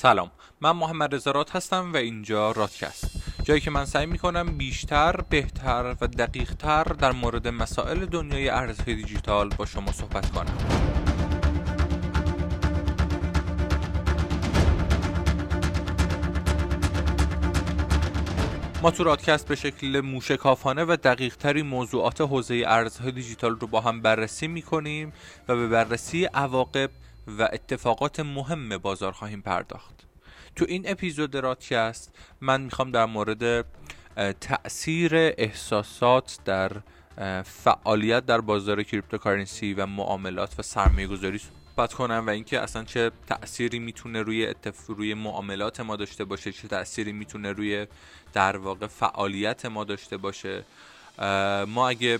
سلام من محمد رزارات هستم و اینجا رادکست. جایی که من سعی می‌کنم بیشتر، بهتر و دقیقتر در مورد مسائل دنیای ارزهای دیجیتال با شما صحبت کنم. ما تو رادکست به شکل موشکافانه و دقیقتری موضوعات حوزه ارزهای دیجیتال رو با هم بررسی می‌کنیم و به بررسی عواقب و اتفاقات مهم بازار خواهیم پرداخت. تو این اپیزود رادکست من می‌خوام در مورد تاثیر احساسات در فعالیت در بازار کریپتوکارنسی و معاملات و سرمایه گذاری صحبت کنم و اینکه اصلا چه تأثیری می‌تونه روی اتف... روی معاملات ما داشته باشه چه تأثیری می‌تونه روی در واقع فعالیت ما داشته باشه. ما اگه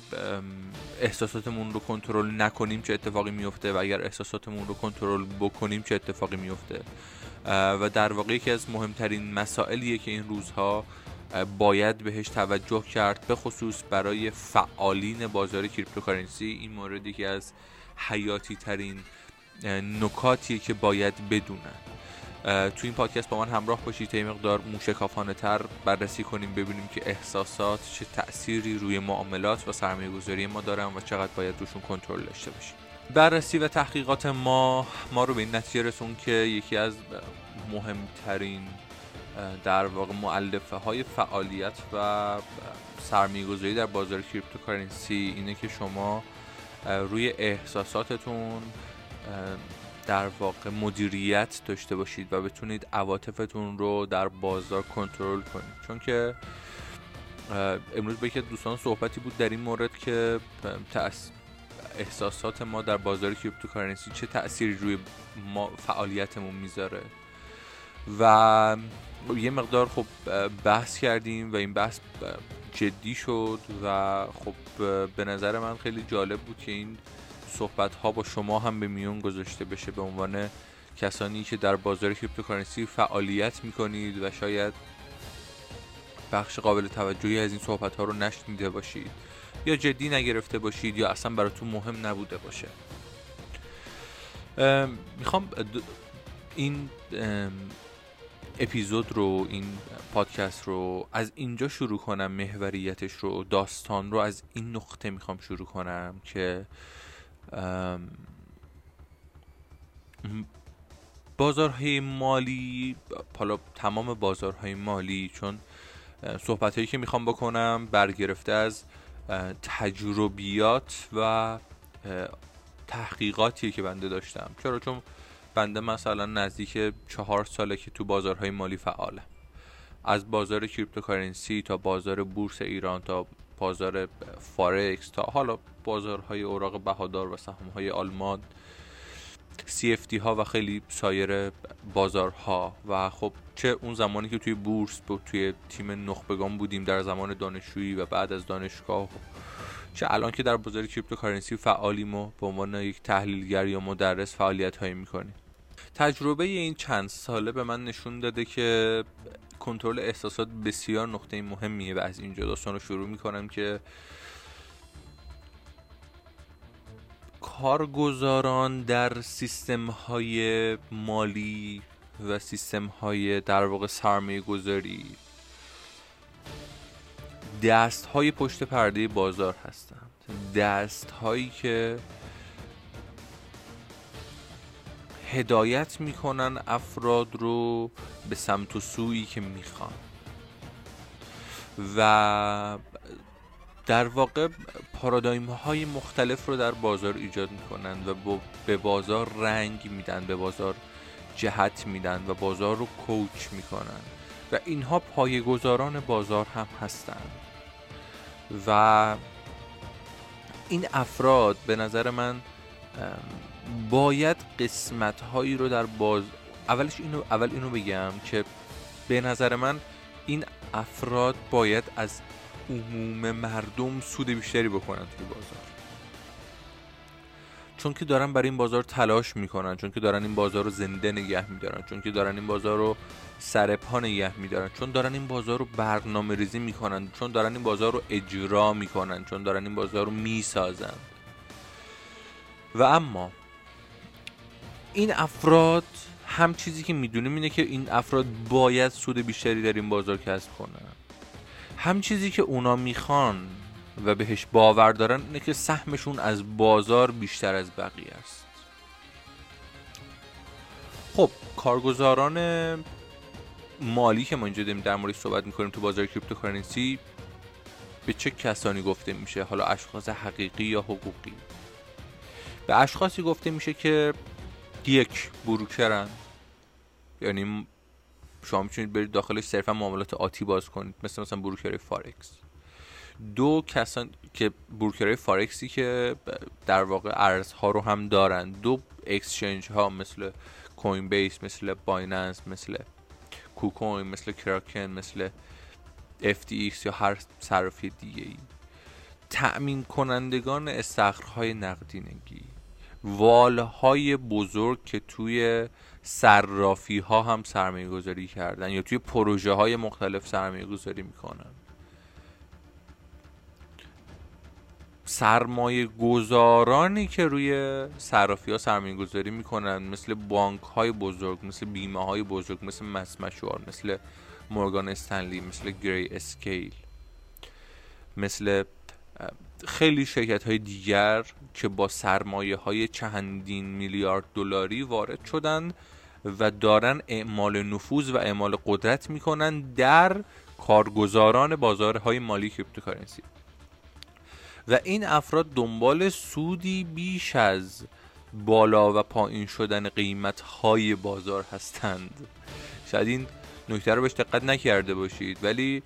احساساتمون رو کنترل نکنیم چه اتفاقی میفته و اگر احساساتمون رو کنترل بکنیم چه اتفاقی میفته؟ و در واقع یکی از مهمترین مسائلیه که این روزها باید بهش توجه کرد به خصوص برای فعالین بازار cryptocurrency این موردی که از حیاتی ترین نکاتیه که باید بدونن. تو این پادکست با من همراه باشید. تا مقدار موشکافانه تر بررسی کنیم ببینیم که احساسات چه تأثیری روی معاملات و سرمایه گذاری ما دارن و چقدر باید روشون کنترل داشته باشیم. بررسی و تحقیقات ما ما رو به این نتیجه رسون که یکی از مهمترین در واقع معلفه های فعالیت و سرمایه گذاری در بازار کریپتوکارنسی اینه که شما روی احساساتتون در واقع مدیریت داشته باشید و بتونید عواطفتون رو در بازار کنترل کنید. چون که امروز با یکی دوستان صحبتی بود در این مورد که احساسات ما در بازار cryptocurrency چه تأثیری روی ما فعالیتمون می‌ذاره. و یه مقدار خب بحث کردیم و این بحث جدی شد و خب به نظر من خیلی جالب بود که این صحبت ها با شما هم به میون گذاشته بشه به عنوان کسانی که در بازار cryptocurrency فعالیت می‌کنید و شاید بخش قابل توجهی از این صحبت ها رو نشنیده باشید یا جدی نگرفته باشید یا اصلا براتون مهم نبوده باشه. می‌خوام این اپیزود رو این پادکست رو از اینجا شروع کنم محوریتش رو داستان رو از این نقطه می‌خوام شروع کنم که بازارهای مالی حالا تمام بازارهای مالی چون صحبت هایی که می‌خوام بکنم برگرفته از تجربیات و تحقیقاتی که بنده داشتم. چرا؟ چون بنده مثلا نزدیک چهار ساله که تو بازارهای مالی فعالم از بازار cryptocurrency تا بازار بورس ایران تا بازار فارکس تا حالا بازارهای اوراق بهادار و سهامهای آلمان CFD ها و خیلی سایر بازارها. و خب چه اون زمانی که توی بورس بود توی تیم نخبگان بودیم در زمان دانشجویی و بعد از دانشگاه چه الان که در بازار کریپتوکارنسی فعالیم و به عنوان یک تحلیلگر یا مدرس فعالیت هایی می‌کنیم. تجربه این چند ساله به من نشون داده که کنترل احساسات بسیار نقطه مهمیه و از اینجا داستان رو شروع می‌کنم که کارگزاران در سیستم های مالی و سیستم های در واقع سرمایه گذاری دست های پشت پرده بازار هستند. دست هایی که هدایت می‌کنن افراد رو به سمت و سویی که می‌خوان. و در واقع پارادایم های مختلف رو در بازار ایجاد می‌کنن و به بازار رنگ میدن به بازار جهت میدن و بازار رو کوچ می‌کنن. و اینها پایگزاران بازار هم هستند و این افراد به نظر من باید قسمت هایی رو در باز اولش اینو اول اینو بگم که به نظر من این افراد باید از عموم مردم سود بیشتری بکنن توی بازار. چون که دارن برای این بازار تلاش می‌کنن چون که دارن این بازار رو زنده نگه میدارن چون که دارن این بازار رو سر پا نگه میدارن چون دارن این بازار رو برنامه ریزی می‌کنن چون دارن این بازار رو اجرا می‌کنن چون دارن این بازار رو می‌سازن. و اما این افراد هم چیزی که می‌دونیم اینه که این افراد باید سود بیشتری در این بازار کسب کنن. هم چیزی که اونا می‌خوان و بهش باور دارن اینه که سهمشون از بازار بیشتر از بقیه است. خب کارگزاران مالی که ما اینجا داریم در مورد صحبت می‌کنیم تو بازار کریپتوکارنسی به چه کسانی گفته میشه؟ حالا اشخاص حقیقی یا حقوقی؟ به اشخاصی گفته میشه که یک broker ن. یعنی شما می‌تونید برید داخلش صرفا معاملات آتی باز کنید. مثل مثلا broker ای فارکس دو کسان که broker ای فارکسی که در واقع ارزها رو هم دارن. دو exchange ها مثل Coinbase مثل Binance مثل KuCoin مثل Kraken مثل FTX یا هر صرافی دیگه ای تأمین کنندگان استخرهای نقدینگی. والهای بزرگ که توی صرافی ها هم سرمایه گذاری کردن یا توی پروژه های مختلف سرمایه گذاری می‌کنن. سرمایه گذارانی که روی صرافی ها سرمایه گذاری می‌کنن مثل بانک های بزرگ مثل بیمه های بزرگ مثل مسمشوار مثل Morgan Stanley مثل Grayscale مثل خیلی شرکت های دیگر که با سرمایه های چندین میلیارد دلاری وارد شدن و دارن اعمال نفوذ و اعمال قدرت می‌کنن در کارگزاران بازارهای مالی cryptocurrency و این افراد دنبال سودی بیش از بالا و پایین شدن قیمت های بازار هستند. شاید این نکته رو بهش دقت نکرده باشید ولی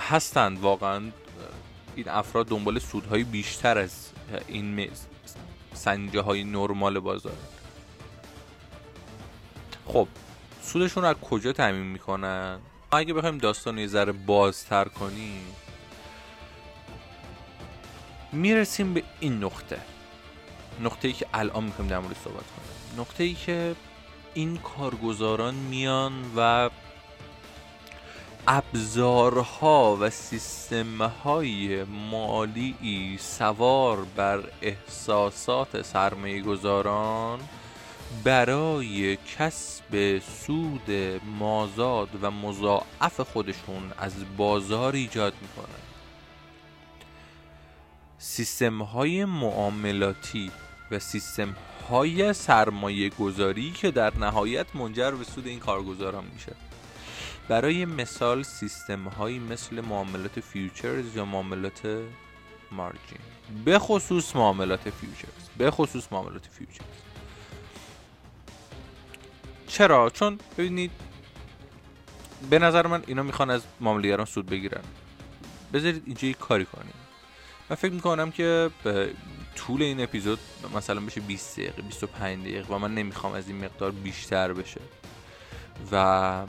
هستند واقعا. این افراد دنبال سودهای بیشتر از این سنجه های نرمال بازار. خب سودشون رو از کجا تعمین می‌کنن؟ اگه بخوایم داستان یه ذره بازتر کنیم می‌رسیم به این نقطه. نقطه ای که الان می‌خوایم در مورد صحبت کنیم. نقطه ای که این کارگزاران میان و ابزارها و سیستمهای مالی سوار بر احساسات سرمایه گذاران برای کسب سود مازاد و مضاعف خودشون از بازار ایجاد می‌کنن. سیستم های معاملاتی و سیستم های سرمایه گذاری که در نهایت منجر به سود این کارگزاران میشه. برای مثال سیستم هایی مثل معاملات futures یا معاملات margin؟ به خصوص معاملات futures به خصوص معاملات futures. چرا؟ چون ببینید به نظر من اینا می‌خوان از معاملهگران سود بگیرن. بذارید اینجا یک کاری کنیم. من فکر می‌کنم که طول این اپیزود مثلا بشه 20 دقیقه 25 دقیقه و من نمی‌خوام از این مقدار بیشتر بشه. و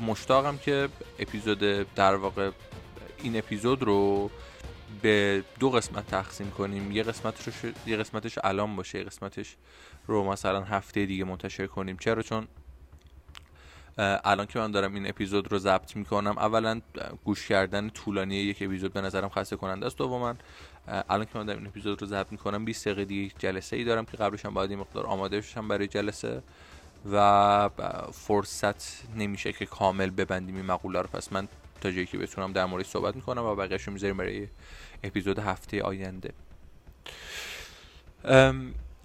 مشتاقم که اپیزود در واقع این اپیزود رو به دو قسمت تقسیم کنیم. یه قسمتش یه قسمتش الان باشه یه قسمتش رو مثلا هفته دیگه منتشر کنیم. چرا؟ چون الان که من دارم این اپیزود رو ضبط می‌کنم اولا گوش کردن طولانی یک اپیزود به نظرم خسته کننده است. دوما الان که من دارم این اپیزود رو ضبط می‌کنم 20 دقیقه دیگه جلسه ای دارم که قبلش هم باید این مقدار آماده بشم برای جلسه. و فرصت نمیشه که کامل ببندیم این مقوله رو. پس من تا جایی که بتونم در مورد صحبت می‌کنم و بقیهش رو می‌ذاریم برای اپیزود هفته آینده.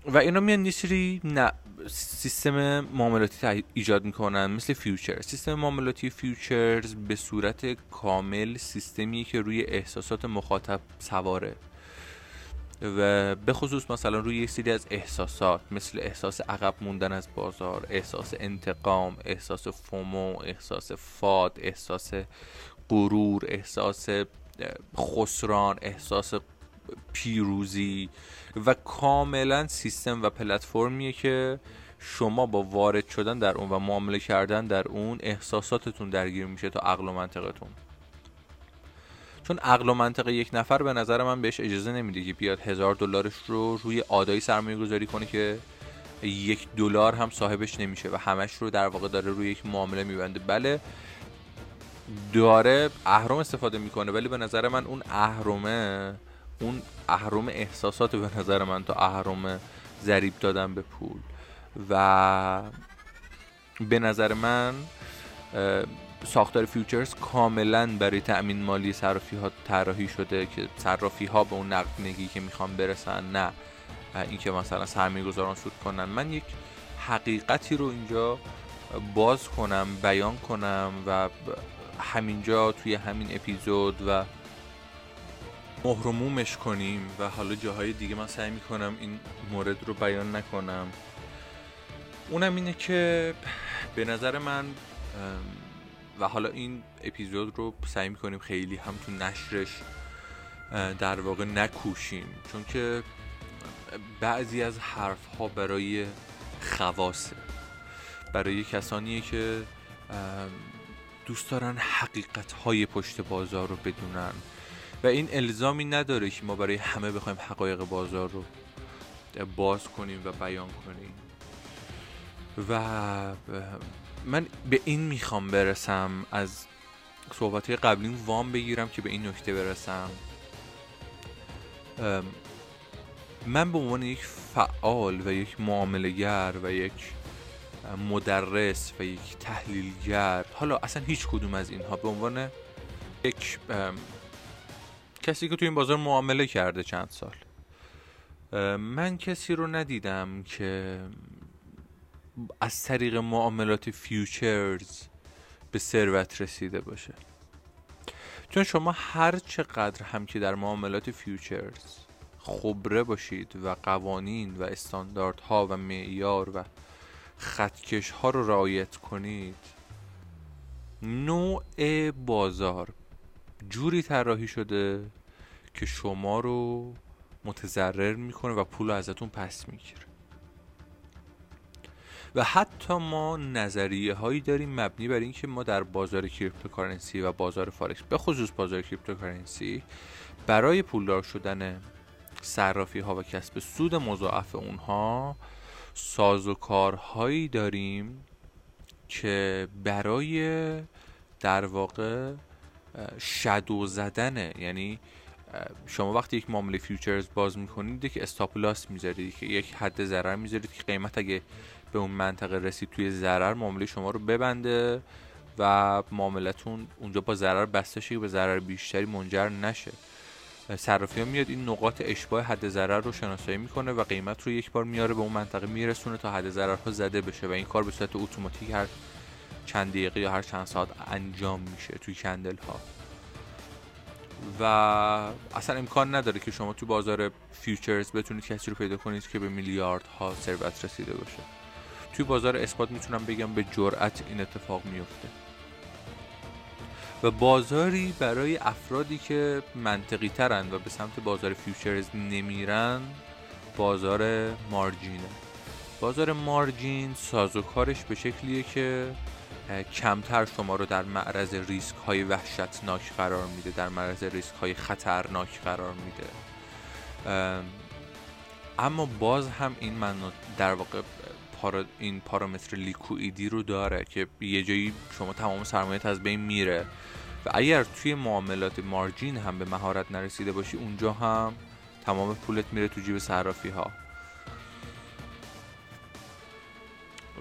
و اینا میان یه نه سیستم معاملاتی ایجاد می‌کنن مثل future سیستم معاملاتی futures به صورت کامل سیستمی که روی احساسات مخاطب سواره. و به خصوص مثلا روی یک سری از احساسات مثل احساس عقب موندن از بازار احساس انتقام احساس فومو احساس فاد احساس غرور احساس خسران احساس پیروزی و کاملا سیستم و پلتفرمیه که شما با وارد شدن در اون و معامله کردن در اون احساساتتون درگیر میشه تا عقل و منطقتون. چون عقل و منطق یک نفر به نظر من بهش اجازه نمیده که بیاد هزار دلارش رو روی آدای سرمایه گذاری کنه که یک دلار هم صاحبش نمیشه و همش رو در واقع داره روی یک معامله میبنده. بله داره اهرم استفاده می‌کنه ولی به نظر من اون اهرمه اون اهرم احساسات به نظر من تا اهرم ضریب دادن به پول. و به نظر من ساختار فیوچرز کاملا برای تأمین مالی صرافی ها طراحی شده که صرافی ها به اون نقدینگی که می‌خوان برسن نه. اینکه مثلا سرمایه گذاران سود کنن. من یک حقیقتی رو اینجا باز کنم بیان کنم و همینجا توی همین اپیزود و مهرمومش کنیم و حالا جاهای دیگه من سعی می‌کنم این مورد رو بیان نکنم. اونم اینه که به نظر من و حالا این اپیزود رو سعی می‌کنیم خیلی هم تو نشرش در واقع نکوشیم. چون که بعضی از حرف ها برای خواسته برای کسانیه که دوست دارن حقیقت های پشت بازار رو بدونن. و این الزامی نداره که ما برای همه بخوایم حقایق بازار رو باز کنیم و بیان کنیم. و من به این می‌خوام برسم از صحبت قبلی وام بگیرم که به این نکته برسم. من به عنوان یک فعال و یک معاملگر و یک مدرس و یک تحلیلگر حالا اصلا هیچ کدوم از اینها به عنوان یک کسی که تو این بازار معامله کرده چند سال. من کسی رو ندیدم که از طریق معاملات futures به ثروت رسیده باشه. چون شما هر چقدر هم که در معاملات futures خبره باشید و قوانین و استانداردها و معیار و خطکش ها رو رعایت کنید نوع بازار جوری طراحی شده که شما رو متضرر می‌کنه و پول ازتون پس می‌گیره. و حتی ما نظریه هایی داریم مبنی بر اینکه ما در بازار cryptocurrency و بازار فارکس به خصوص بازار cryptocurrency برای پولدار شدن صرافی ها و کسب سود مضاعف اونها سازوکارهایی داریم که برای در واقع شدو زدنه یعنی شما وقتی یک معامله فیوچرز باز می‌کنید یک استاپلاس می‌ذارید که یک حد ضرر می‌ذارید که قیمت اگه به اون منطقه رسید توی ضرر معامله شما رو ببنده و معاملتون اونجا با ضرر بسته شه به ضرر بیشتری منجر نشه. صرافی ها میاد این نقاط اشباه حد ضرر رو شناسایی می‌کنه و قیمت رو یک بار میاره به اون منطقه میرسونه تا حد ضررها زده بشه و این کار به صورت اتوماتیک هر چند دقیقه یا هر چند ساعت انجام میشه توی candle ها و اصلا امکان نداره که شما تو بازار futures بتونید کسی رو پیدا کنید که به میلیاردها ثروت رسیده باشه. توی بازار spot می‌تونم بگم به جرأت این اتفاق میفته و بازاری برای افرادی که منطقی ترن و به سمت بازار futures نمیرن بازار margin ه. بازار مارجین سازوکارش به شکلیه که کمتر شما رو در معرض ریسک های وحشتناک قرار میده در معرض ریسک های خطرناک قرار میده. اما باز هم این من در واقع این پارامتر لیکویدی رو داره که یه جایی شما تمام سرمایت از بین میره. و اگر توی معاملات مارجین هم به مهارت نرسیده باشی اونجا هم تمام پولت میره تو جیب صرافی ها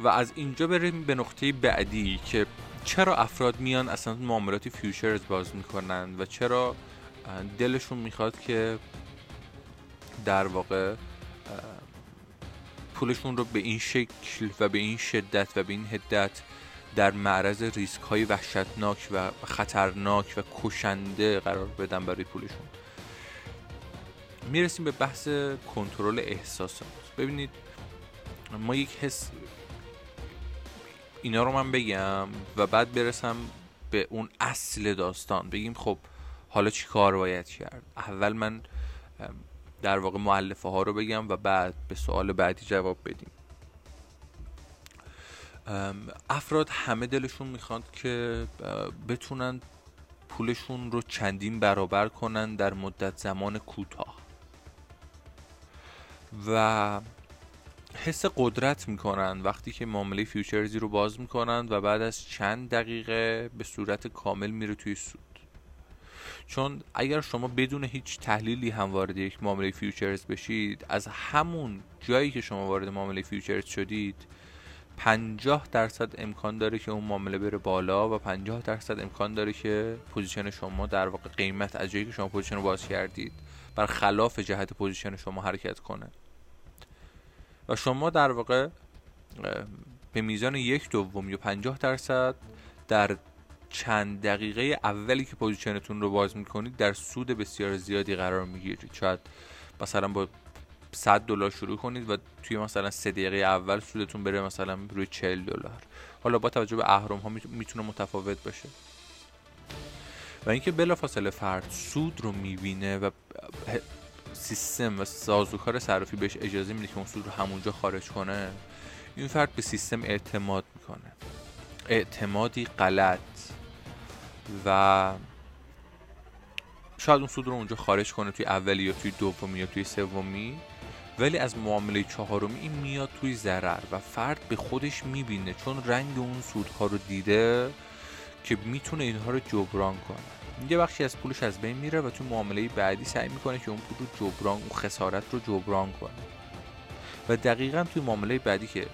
و از اینجا بریم به نقطه بعدی که چرا افراد میان اصلا معاملات فیوچرز باز می‌کنن و چرا دلشون می‌خواد که در واقع پولشون رو به این شکل و به این شدت و به این هدت در معرض ریسک های وحشتناک و خطرناک و کشنده قرار بدن برای پولشون. می‌رسیم به بحث کنترل احساسات. ببینید ما یک حس اینا رو من بگم و بعد برسم به اون اصل داستان. بگیم خب حالا چی کار باید کرد؟ اول من در واقع معلفه ها رو بگم و بعد به سوال بعدی جواب بدیم. افراد همه دلشون می‌خواد که بتونن پولشون رو چندین برابر کنن در مدت زمان کوتاه. و حس قدرت می‌کنن وقتی که معامله futures ی رو باز می‌کنن و بعد از چند دقیقه به صورت کامل میره توی سود چون اگر شما بدون هیچ تحلیلی هم وارد یک معامله futures بشید از همون جایی که شما وارد معامله futures شدید 50 درصد امکان داره که اون معامله بره بالا و 50 درصد امکان داره که position شما در واقع قیمت از جایی که شما position رو باز کردید بر خلاف جهت position شما حرکت کنه. و شما در واقع به میزان یک دوم یا 50 درصد در چند دقیقه اولی که position تون رو باز می‌کنید در سود بسیار زیادی قرار می‌گیرید. شاید مثلا با 100 دلار شروع کنید و توی مثلا سه دقیقه اول سودتون بره مثلا روی 40 دلار. حالا با توجه به اهرم ها می‌تونه متفاوت باشه. و اینکه بلافاصله فرد سود رو می‌بینه و سیستم و سازوکار صرافی بهش اجازه میده که اون سود رو همونجا خارج کنه این فرد به سیستم اعتماد می‌کنه. اعتمادی غلط. و شاید اون سود رو اونجا خارج کنه توی اولی یا توی دومی یا توی سومی. ولی از معامله چهارمی این میاد توی ضرر و فرد به خودش می‌بینه چون رنگ اون سودها رو دیده که می‌تونه اینها رو جبران کنه. یه بخشی از پولش از بین میره و توی معامله بعدی سعی می‌کنه که اون پول رو جبران اون خسارت رو جبران کنه. و دقیقا توی معامله بعدی که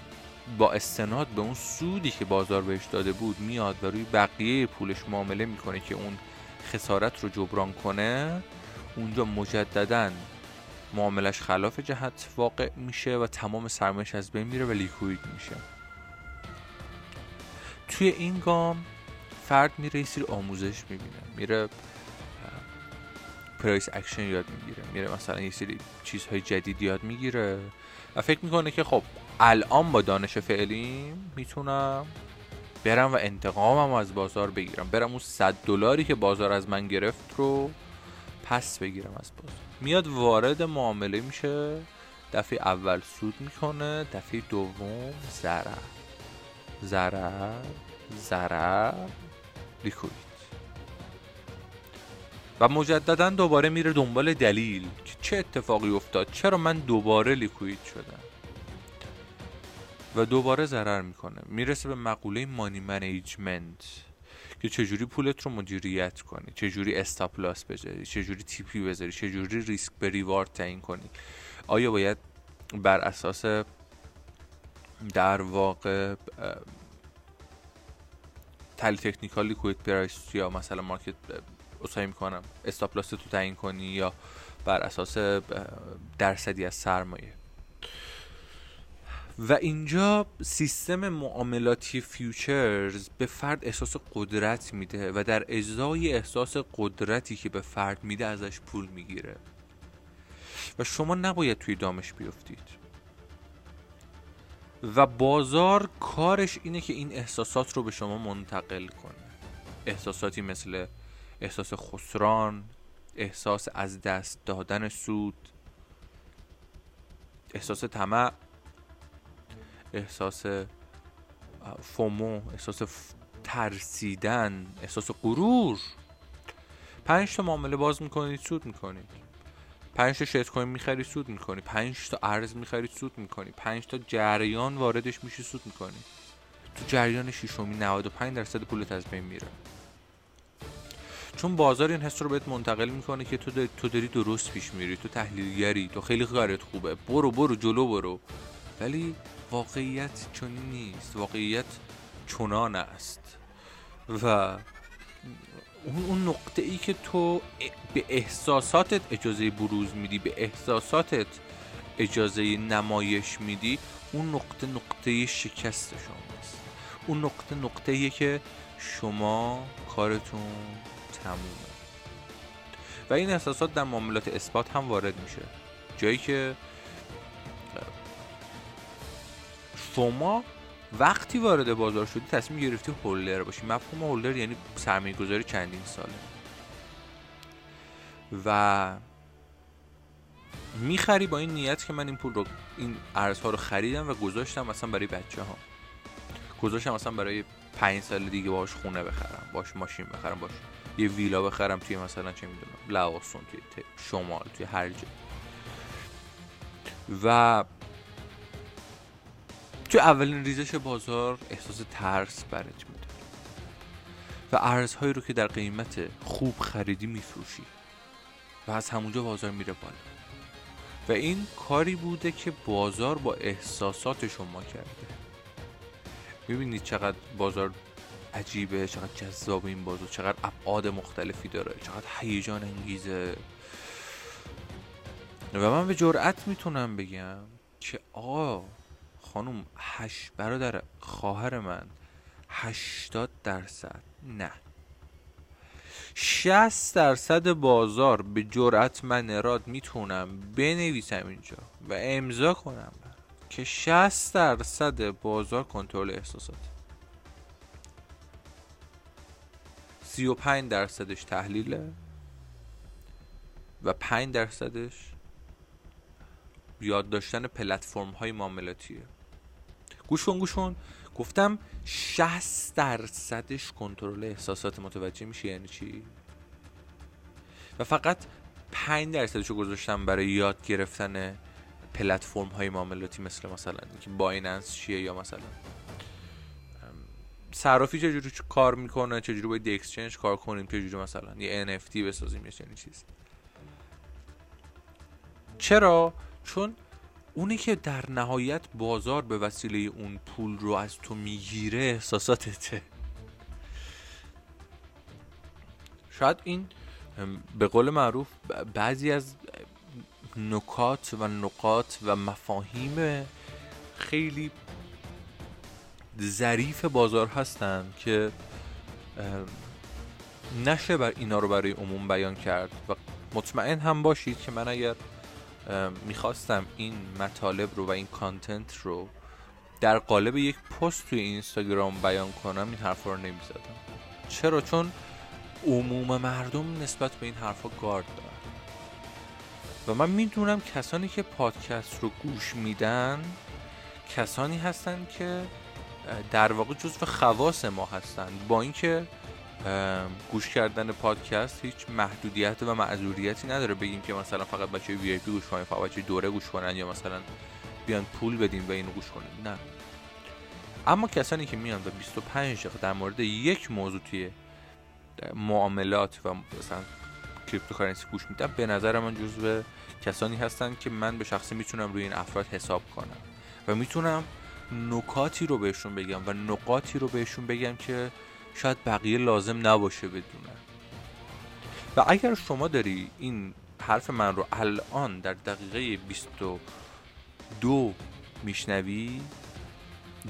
با استناد به اون سودی که بازار بهش داده بود میاد و روی بقیه پولش معامله می‌کنه که اون خسارت رو جبران کنه اونجا مجددا معاملش خلاف جهت واقع میشه و تمام سرمایش از بین میره و لیکوید میشه. توی این گام فرد میره یه سری آموزش می‌بینه میره price action یاد می‌گیره میره مثلا یه سری چیزهای جدید یاد می‌گیره و فکر می‌کنه که خب الان با دانش فعلیم می‌تونم برم و انتقامم از بازار بگیرم. برم اون صد دلاری که بازار از من گرفت رو پس بگیرم از بازار. میاد وارد معامله میشه دفعه اول سود می‌کنه دفعه دوم ضرر. ضرر ضرر liquid. و مجددا دوباره میره دنبال دلیل که چه اتفاقی افتاد. چرا من دوباره liquid شدم؟ و دوباره ضرر می‌کنه. می‌رسه به مقوله money management ت که چجوری پولت رو مدیریت کنی؟ چجوری stop loss بذاری؟ چجوری TP بذاری؟ چجوری ریسک به reward تعیین کنی؟ آیا باید بر اساس در واقع تلی تکنیکال لیکوید پرایس یا مثلا مارکت اصحایی می‌کنم استاپلاس تو تعیین کنی یا بر اساس درصدی از سرمایه؟ و اینجا سیستم معاملاتی فیوچرز به فرد احساس قدرت میده و در ازای احساس قدرتی که به فرد میده ازش پول می‌گیره. و شما نباید توی دامش بیفتید. و بازار کارش اینه که این احساسات رو به شما منتقل کنه. احساساتی مثل احساس خسران احساس از دست دادن سود احساس طمع. احساس فومو احساس ترسیدن احساس غرور. پنج تا معامله باز می‌کنید سود می‌کنید. پنج تا شیت کوین می‌خری سود می‌کنی پنج تا ارز می‌خری سود می‌کنی پنج تا جریان واردش میشی سود می‌کنی تو جریان شیشمی 95 درصد پولت از بین میره. چون بازار این حس رو بهت منتقل می‌کنه که تو داری, تو داری درست پیش میری تو تحلیلگری تو خیلی کارت خوبه. برو برو جلو برو. ولی واقعیت چنین نیست. واقعیت چنان است. و اون نقطه ای که تو به احساساتت اجازه بروز میدی به احساساتت اجازه نمایش میدی اون نقطه نقطه شکست شماست. اون نقطه نقطه که شما کارتون تمومه. و این احساسات در معاملات اثبات هم وارد میشه. جایی که شما وقتی وارد بازار شدی تصمیم گرفتی هولدر باشی. مفهوم هولدر یعنی سرمایه گذاری چندین ساله. و می‌خری با این نیت که من این پول رو این ارزها رو خریدم و گذاشتم مثلا برای بچه ها گذاشتم مثلا برای پنج سال دیگه باش خونه بخرم باش ماشین بخرم باش یه ویلا بخرم توی مثلا چه می‌دونم لواسون توی شمال توی هر جا. و تو اولین ریزش بازار احساس ترس برات میده و ارزهایی رو که در قیمت خوب خریدی میفروشی و از همونجا بازار میره بالا. و این کاری بوده که بازار با احساسات شما کرده. ببینید چقدر بازار عجیبه چقدر جذاب این بازار چقدر ابعاد مختلفی داره چقدر هیجان انگیزه. و من به جرأت می‌تونم بگم که آقا خانم هشت برادر خواهر من هشتاد درصد. نه. شست درصد بازار به جرأت من اراد می‌تونم بنویسم اینجا و امضا کنم. که شست درصد بازار کنترل احساسات. سی و پنج درصدش تحلیله و پنج درصدش یاد داشتن پلتفرم های معاملاتیه. گوش کن گوش کن. گفتم 60 درصدش کنترل احساسات متوجه میشه یعنی چی؟ و فقط 5 درصدش رو گذاشتم برای یاد گرفتن پلتفرم های معاملاتی مثل مثلا که بایننس چیه یا مثلا صرافی چجوری کار می‌کنه چجوری باید اکسچنج کار کنیم چجوری مثلا یه NFT بسازیم یا چنین چیز چرا؟ چون اونی که در نهایت بازار به وسیله اون پول رو از تو می‌گیره احساساتته. شاید این به قول معروف بعضی از نکات و نقاط و مفاهیم خیلی ظریف بازار هستن که نشه بر اینا رو برای عموم بیان کرد. و مطمئن هم باشید که من اگر می‌خواستم این مطالب رو و این کانتنت رو در قالب یک پست توی اینستاگرام بیان کنم این حرفا رو نمی‌زدم. چرا؟ چون عموم مردم نسبت به این حرفا گارد دارن. و من می‌دونم کسانی که پادکست رو گوش میدن کسانی هستن که در واقع جزو خواص ما هستن. با اینکه گوش کردن پادکست هیچ محدودیت و معذوریتی نداره. بگیم که مثلا فقط بچه VIP گوش کنن فقط بچه دوره گوش کنن یا مثلا بیان پول بدیم و اینو گوش کنن نه. اما کسانی که میان و 25 دقیقه در مورد یک موضوع توی معاملات و مثلا cryptocurrency گوش میدن به نظر من جزو کسانی هستن که من به شخصی می‌تونم روی این افراد حساب کنم و می‌تونم نکاتی رو بهشون بگم و نقاطی رو بهشون بگم که شاید بقیه لازم نباشه بدونن و اگر شما داری این حرف من رو الان در دقیقه 22 میشنوی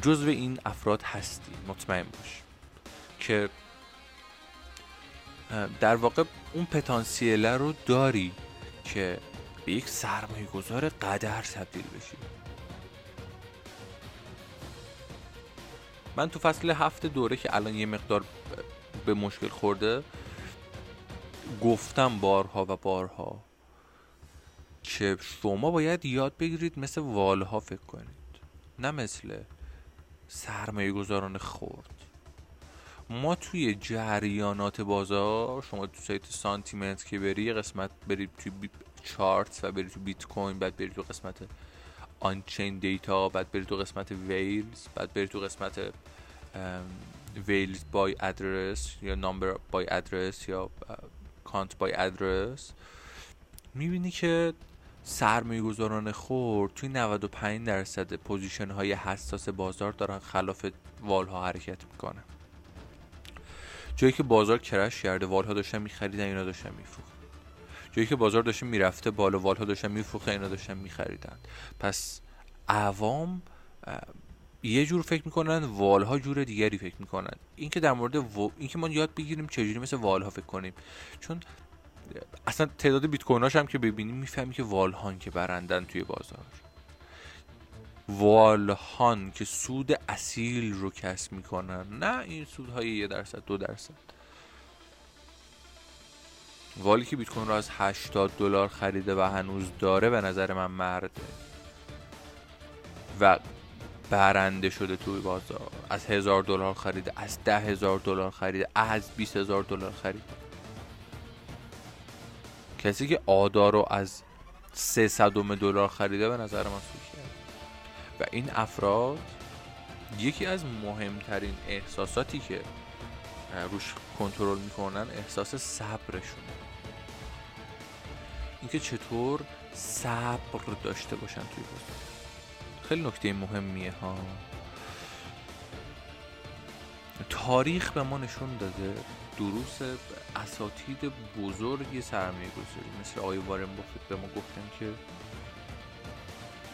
جزو این افراد هستی. مطمئن باش. که در واقع اون پتانسیله رو داری که به یک سرمایه گذار قدر تبدیل بشی. من تو فصل هفت دوره که الان یه مقدار به مشکل خورده گفتم بارها و بارها که شما باید یاد بگیرید مثل والها فکر کنید. نه مثل سرمایه گذاران خورد ما توی جریانات بازار شما تو سایت سانتیمنت که بری قسمت برید توی چارت و برید تو بیت کوین بعد برید تو قسمت on-chain data بعد برید تو قسمت whales بعد برید تو قسمت whales by address یا number by address یا count by address می‌بینی که سرمایه گذاران خورد توی 95 درصد position های حساس بازار دارن خلاف وال ها حرکت می‌کنن جایی که بازار crash کرده وال ها داشتن میخریدن اینا داشتن میفروختن. جایی که بازار داشته می‌رفته بالا وال ها داشتن میفروختن اینا داشتن میخریدن. پس عوام یه جور فکر می‌کنن والها جور دیگری فکر می‌کنن. اینکه در مورد و... اینکه ما یاد بگیریم چجوری مثل والها فکر کنیم. چون اصلا تعداد بیت کویناش هم که ببینیم می‌فهمی که والهان که برندن توی بازار. والهان که سود اصیل رو کسب می‌کنن. نه این سودهای یه درصد دو درصد. والی که بیت کوین رو از 80 دلار خریده و هنوز داره به نظر من مرده. و برنده شده توی بازار. از هزار دلار خریده از ده هزار دلار خریده از بیست هزار دلار خریده. کسی که آدا رو از سه صدم دلار خریده به نظر من سود و این افراد یکی از مهمترین احساساتی که روش کنترل می‌کنن احساس صبرشونه. اینکه چطور صبر داشته باشن توی بازار خیلی نکته مهمیه ها. تاریخ به ما نشون داده دروس اساتید بزرگی سرمایه گذاری. مثل آقای وارن بافت به ما گفتن که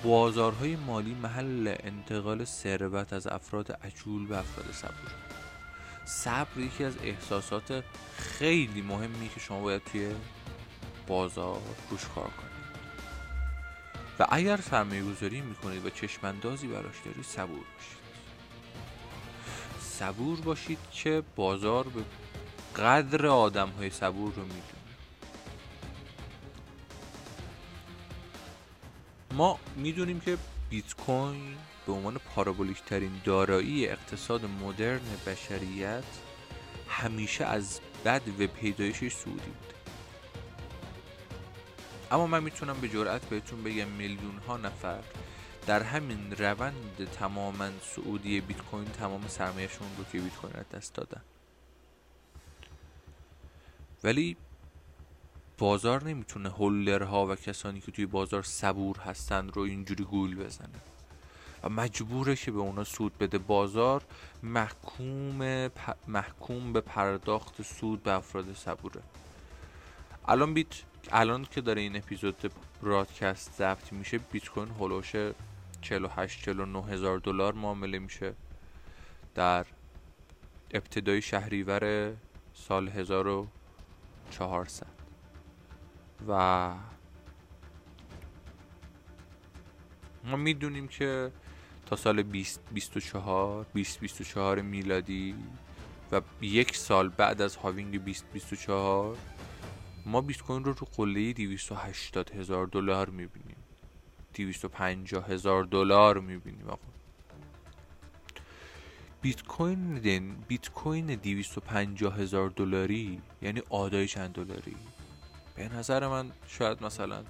بازارهای مالی محل انتقال ثروت از افراد عجول به افراد صبور. صبر یکی از احساسات خیلی مهمی که شما باید توی بازار روش کار کنید. و اگر سرمایه گذاری می‌کنید و چشماندازی براش دارید صبور باشید. صبور باشید که بازار به قدر آدم های صبور رو می‌دونه. ما می‌دونیم که بیت کوین به عنوان پارابولیک ترین دارایی اقتصاد مدرن بشریت همیشه از بد و پیدایشش سعودی بود. اما من می‌تونم به جرأت بهتون بگم میلیون ها نفر در همین روند تماما سعودی بیت کوین تمام سرمایهشون رو که بیت کوین دست دادن. ولی بازار نمی‌تونه هولرها و کسانی که توی بازار صبور هستند رو اینجوری گول بزنه. مجبوره که به اونا سود بده. بازار محکوم محکوم به پرداخت سود به افراد صبوره. الان بیت الان که داره این اپیزود برادکست ضبط میشه بیت کوین هولوش 48 49 هزار دلار معامله میشه در ابتدای شهریور سال 1400 و ما می‌دونیم که تا سال 2024 2024 میلادی و یک سال بعد از هاوینگ 2024 ما بیت کوین رو رو قله 280 هزار دلار می‌بینیم. 250 هزار دلار می‌بینیم آقا. بیت کوین بیت کوین 250 هزار دلاری یعنی آدای چند دلاری. به نظر من شاید مثلا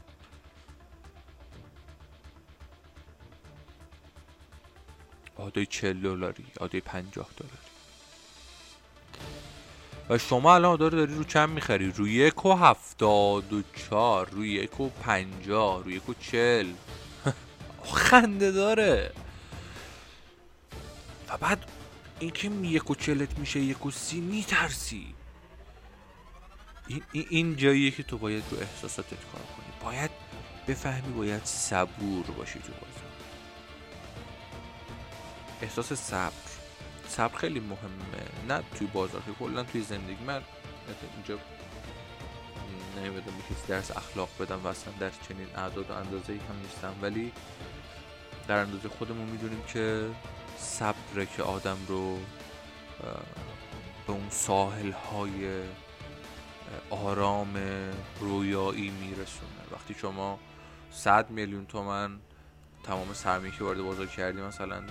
آدای 40 دلاری آدای 50 دلاری. و شما الان داره داری رو چند می‌خری. رو یک و هفتاد و چار رو یک و پنجاه رو یک و چل خنده داره. و بعد اینکه یک و چلت میشه یک و سی میترسی. این, این جاییه که تو باید رو احساساتت کار کنی باید بفهمی باید صبور باشی تو بازار احساس صبر. صبر خیلی مهمه. نه توی بازار که کلا توی زندگی. من اینجا نمی‌دونم کسی درس اخلاق بدم و اصلا در چنین اعداد و اندازه هم نیستم. ولی در اندازه خودمون می‌دونیم که صبره که آدم رو به اون ساحل های آرام رویایی میرسونه. وقتی شما 100 میلیون تومن تمام سرمایه که وارد بازار کردی مثلا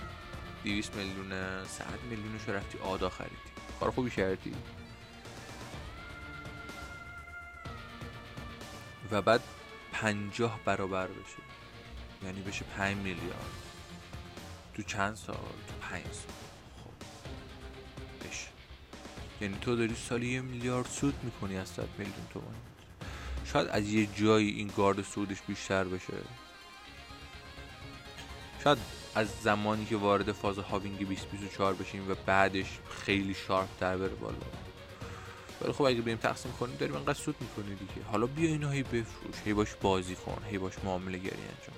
200 میلیون 100 میلیونش رفتی آدا خریدی کار خوبی کردی. و بعد پنجاه برابر بشه. یعنی بشه 5 میلیارد تو چند سال؟ تو 5 سال. خب. بشه. یعنی تو داری سالی یه میلیارد سود می‌کنی از 100 میلیون تومان شاید از یه جایی این گارد سودش بیشتر بشه. شاید از زمانی که وارد فاز halving 2024 بشیم و بعدش خیلی sharp در بره بالا. ولی خب اگه بریم تقسیم کنیم داریم انقدر سود می‌کنی دیگه. حالا بیا اینا هی بفروش هی باش بازی کن هی باش معامله گری انجام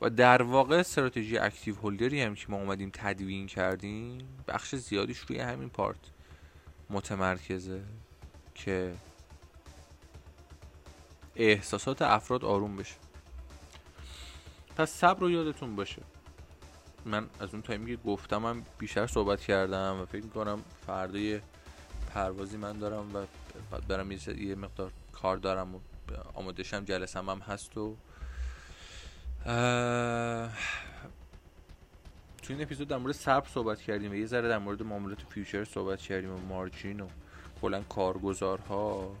و در واقع استراتژی اکتیو هولدری هم که ما اومدیم تدوین کردیم بخش زیادیش روی همین پارت متمرکزه که احساسات افراد آروم بشه. پس صبر رو یادتون باشه. من از اون تایمی که گفتم هم بیشتر صحبت کردم و فکر می‌کنم فردای پروازی من دارم و برم یه مقدار کار دارم و آمادشم جلسم هم هست و تو این اپیزود در مورد صبر صحبت کردیم و یه ذره در مورد معاملات فیوچر صحبت کردیم و مارجین و کلا کارگزارها.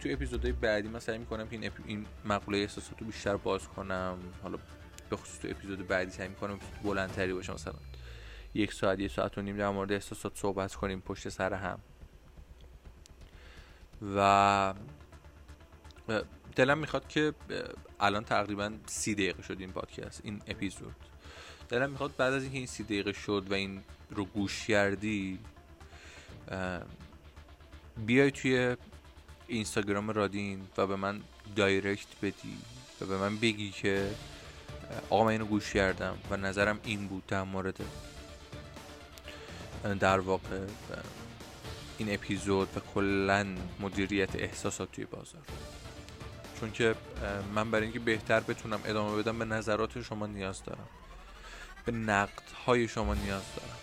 تو اپیزودهای بعدی من سعی می‌کنم که این, این مقوله احساسات رو بیشتر باز کنم. حالا به خصوص تو اپیزود بعدی سعی می‌کنم بلندتری باشه مثلا یک ساعت یک ساعت و نیم در مورد احساسات صحبت کنیم پشت سر هم. و دلم می‌خواد که الان تقریبا سی دقیقه شد این پادکست این اپیزود. دلم می‌خواد بعد از اینکه این سی دقیقه شد و این رو گوش کردی بیای توی اینستاگرام رادین و به من دایرکت بدی و به من بگی که آقا من اینو گوش کردم و نظرم این بود در مورد در واقع این اپیزود و کلا مدیریت احساسات توی بازار. چون که من برای اینکه بهتر بتونم ادامه بدم به نظرات شما نیاز دارم. به نقد های شما نیاز دارم.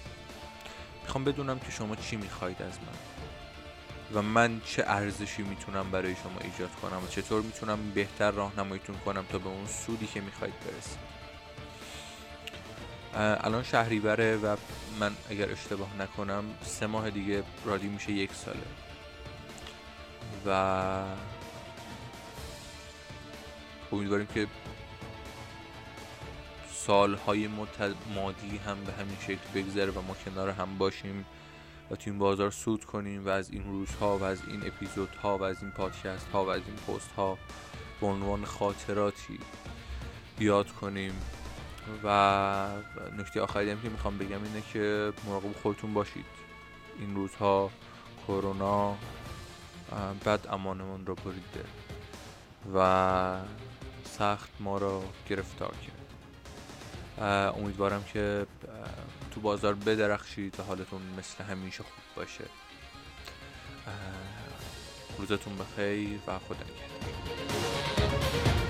می‌خوام بدونم که شما چی می‌خواید از من. و من چه ارزشی می‌تونم برای شما ایجاد کنم و چطور می‌تونم بهتر راهنماییتون کنم تا به اون سودی که می‌خواید برسید. الان شهریوره و من اگر اشتباه نکنم سه ماه دیگه رادی میشه یک ساله. و امیدواریم که سالهای مادی هم به همین شکل بگذره و ما کنار هم باشیم. و تو این بازار سود کنیم و از این روزها و از این اپیزودها و از این پادکست ها و از این پست ها به عنوان خاطراتی یاد کنیم. و نکته آخری هم که می‌خوام بگم اینه که مراقب خودتون باشید. این روزها کرونا بد امانمون رو بریده و سخت ما رو گرفتار کرد. امیدوارم که تو بازار بدرخشید و حالتون مثل همیشه خوب باشه. روزتون بخیر و خدا نگهدار.